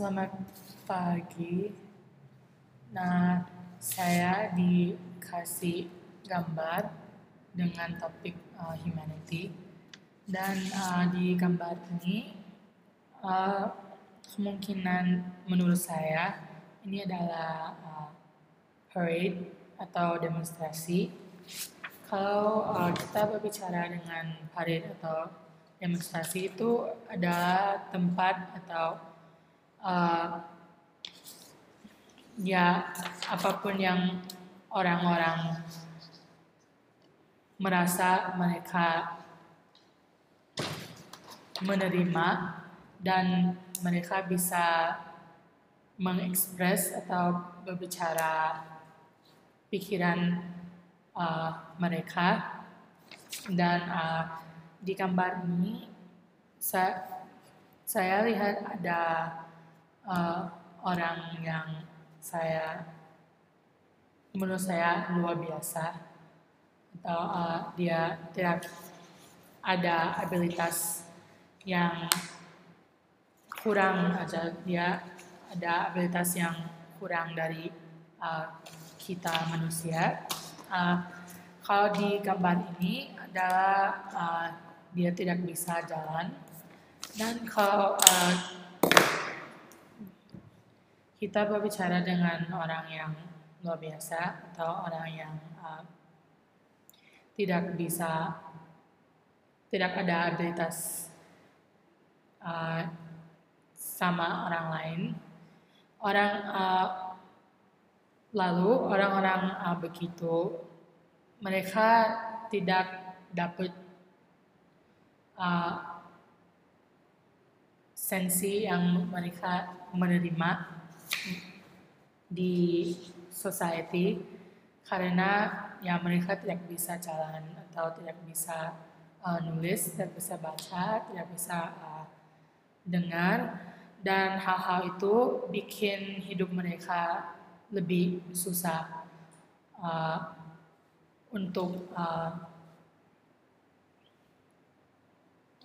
Selamat pagi. Nah, saya dikasih gambar dengan topik uh, humanity dan uh, di gambar ini uh, kemungkinan menurut saya ini adalah uh, parade atau demonstrasi. Kalau uh, kita berbicara dengan parade atau demonstrasi itu adalah tempat atau uh, ya apa pun yang orang-orang merasa mereka menerima dan mereka bisa mengekspres atau berbicara pikiran uh, mereka. Dan uh, di gambar ini saya, saya lihat ada uh, orang yang saya menurut saya luar biasa. Atau uh, dia tidak ada abilitas yang kurang aja. Dia ada abilitas yang kurang dari uh, kita manusia. Uh, kalau di gambar ini adalah uh, dia tidak bisa jalan. Dan kalau uh, kita berbicara dengan orang yang luar biasa atau orang yang uh, tidak bisa tidak ada abilitas uh, sama orang lain. Orang uh, lalu orang-orang uh, begitu mereka tidak dapat uh, sensi yang mereka menerima di society karena ya mereka tidak bisa jalan atau tidak bisa uh, nulis, tidak bisa baca, tidak bisa uh, dengar. Dan hal-hal itu bikin hidup mereka lebih susah uh, untuk uh,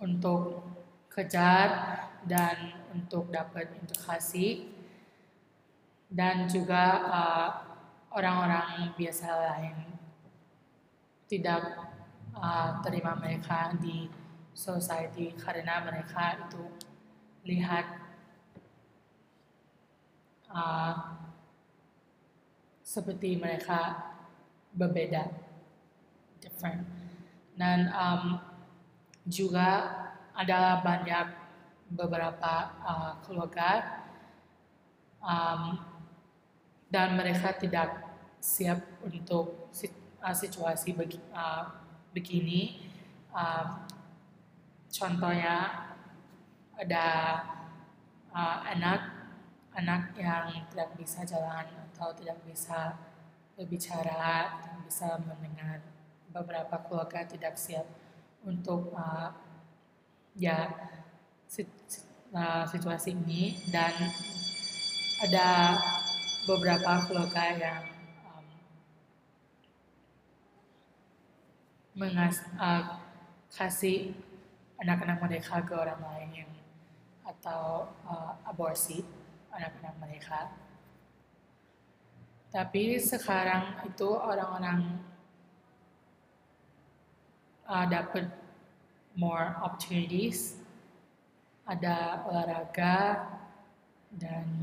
untuk kejar dan untuk dapat integrasi dan juga uh, orang-orang biasa lain tidak uh, terima mereka di society karena mereka itu lihat uh, seperti mereka berbeda different. Dan um, juga adalah banyak beberapa uh, keluarga um, dan mereka tidak siap untuk situasi begi, uh, begini. Uh, contohnya ada uh, anak anak yang tidak bisa jalan atau tidak bisa berbicara, tidak bisa mendengar. Beberapa keluarga tidak siap untuk uh, ya situasi ini dan ada beberapa keluarga yang um, mengas uh, kasih anak-anak mereka ke orang lain yang atau uh, aborsi anak-anak mereka. Tapi sekarang itu orang-orang uh, dapat more opportunities, ada olahraga dan